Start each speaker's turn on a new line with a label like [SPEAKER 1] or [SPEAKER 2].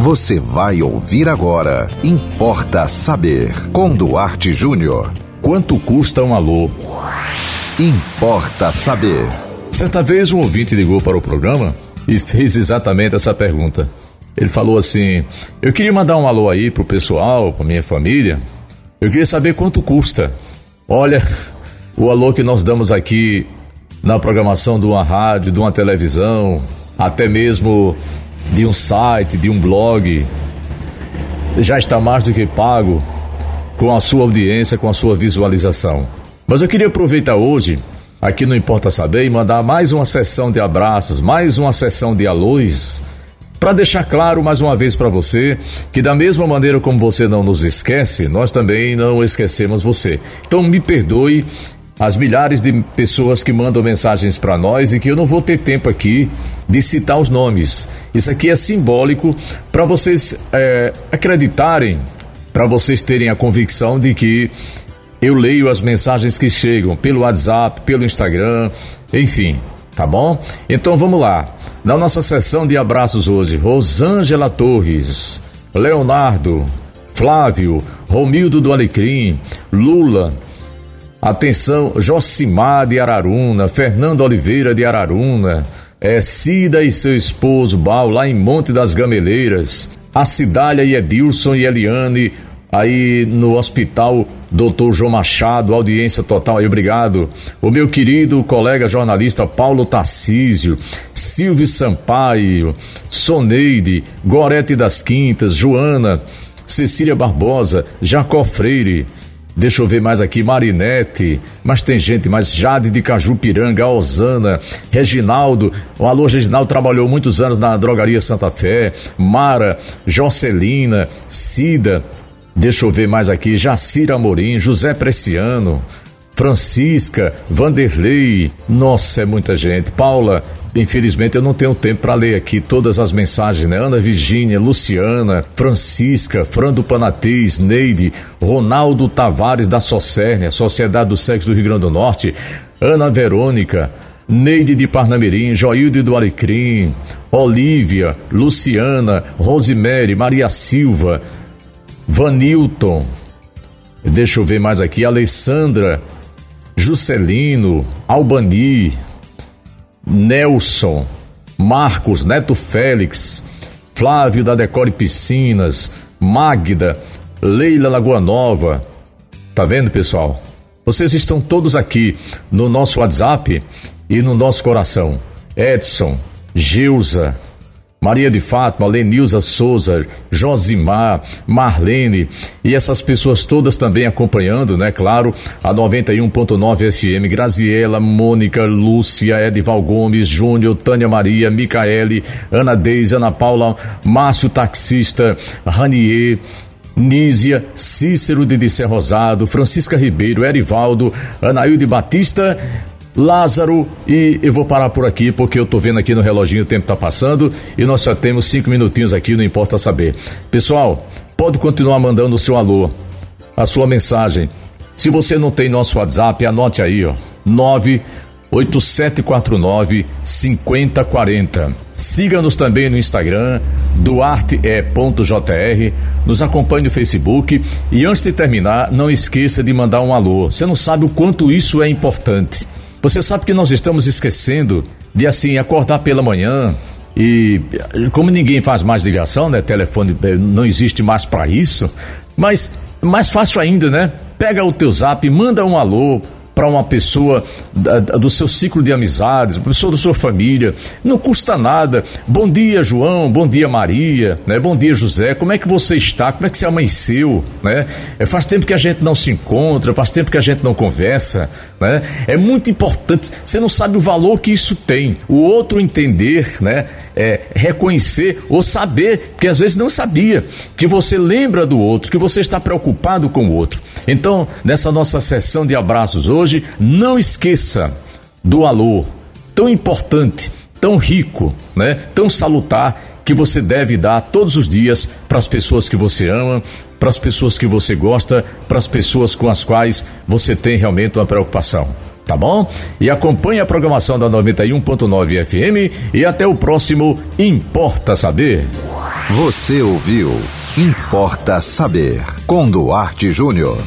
[SPEAKER 1] Você vai ouvir agora. Importa saber. Com Duarte Júnior.
[SPEAKER 2] Quanto custa um alô?
[SPEAKER 1] Importa saber.
[SPEAKER 2] Certa vez um ouvinte ligou para o programa e fez exatamente essa pergunta. Ele falou assim: Eu queria mandar um alô aí pro pessoal, pra minha família. Eu queria saber quanto custa. Olha, o alô que nós damos aqui na programação de uma rádio, de uma televisão, até mesmo de um site, de um blog, já está mais do que pago com a sua audiência, com a sua visualização. Mas eu queria aproveitar hoje, aqui no Importa Saber, e mandar mais uma sessão de abraços, mais uma sessão de alôs, para deixar claro mais uma vez para você que, da mesma maneira como você não nos esquece, nós também não esquecemos você. Então me perdoe as milhares de pessoas que mandam mensagens para nós e que eu não vou ter tempo aqui de citar os nomes. Isso aqui é simbólico para vocês é, acreditarem, para vocês terem a convicção de que eu leio as mensagens que chegam pelo WhatsApp, pelo Instagram, enfim, tá bom? Então vamos lá. Na nossa sessão de abraços hoje, Rosângela Torres, Leonardo, Flávio, Romildo do Alecrim, Lula, Atenção, Josimar de Araruna, Fernando Oliveira de Araruna, é, Cida e seu esposo Bal, lá em Monte das Gameleiras, a Cidália e Edilson e Eliane, aí no hospital Doutor João Machado, audiência total aí, obrigado. O meu querido colega jornalista Paulo Tarcísio, Silvio Sampaio, Soneide, Gorete das Quintas, Joana, Cecília Barbosa, Jacó Freire, Deixa eu ver mais aqui, Marinete, mas tem gente, mais Jade de Cajupiranga, Osana, Reginaldo, o alô Reginaldo trabalhou muitos anos na Drogaria Santa Fé, Mara, Jocelina, Cida, deixa eu ver mais aqui, Jacira Amorim, José Preciano, Francisca, Vanderlei, nossa, é muita gente, Paula, Infelizmente eu não tenho tempo para ler aqui todas as mensagens, né? Ana Virgínia, Luciana, Francisca, Frando Panatês, Neide, Ronaldo Tavares da Socérnia, Sociedade do Sexo do Rio Grande do Norte, Ana Verônica, Neide de Parnamirim, Joilde do Alecrim, Olívia, Luciana, Rosemary, Maria Silva, Vanilton, deixa eu ver mais aqui, Alessandra, Juscelino, Albani, Nelson, Marcos, Neto Félix, Flávio da Decore Piscinas, Magda, Leila Lagoa Nova. Tá vendo, pessoal? Vocês estão todos aqui no nosso WhatsApp e no nosso coração. Edson, Gilza, Maria de Fátima, Lenilza Souza, Josimar, Marlene e essas pessoas todas também acompanhando, né? Claro, a 91.9 FM, Graziela, Mônica, Lúcia, Edival Gomes, Júnior, Tânia Maria, Micaele, Ana Deise, Ana Paula, Márcio Taxista, Ranier, Nízia, Cícero de Disser Rosado, Francisca Ribeiro, Erivaldo, Anaílde Batista, Lázaro, e eu vou parar por aqui porque eu tô vendo aqui no reloginho o tempo tá passando e nós só temos cinco minutinhos aqui, não importa saber. Pessoal, pode continuar mandando o seu alô, a sua mensagem. Se você não tem nosso WhatsApp, anote aí, ó. 98749 5040. Siga-nos também no Instagram, duarte.jr, nos acompanhe no Facebook e antes de terminar, não esqueça de mandar um alô. Você não sabe o quanto isso é importante. Você sabe que nós estamos esquecendo de assim acordar pela manhã e como ninguém faz mais ligação, né? Telefone eh, não existe mais para isso, mas mais fácil ainda, né? Pega o teu zap, manda um alô para uma pessoa da, do seu ciclo de amizades, uma pessoa da sua família. Não custa nada. Bom dia, João. Bom dia, Maria. Né? Bom dia, José. Como é que você está? Como é que você amanheceu? Né? É, faz tempo que a gente não se encontra, faz tempo que a gente não conversa. Né? É muito importante. Você não sabe o valor que isso tem. O outro entender, né? É, reconhecer ou saber, porque às vezes não sabia, que você lembra do outro, que você está preocupado com o outro. Então, nessa nossa sessão de abraços hoje, não esqueça do alô tão importante, tão rico, né? tão salutar que você deve dar todos os dias para as pessoas que você ama, para as pessoas que você gosta, para as pessoas com as quais você tem realmente uma preocupação. Tá bom? E acompanhe a programação da 91.9 FM e até o próximo Importa Saber.
[SPEAKER 1] Você ouviu Importa Saber, com Duarte Júnior.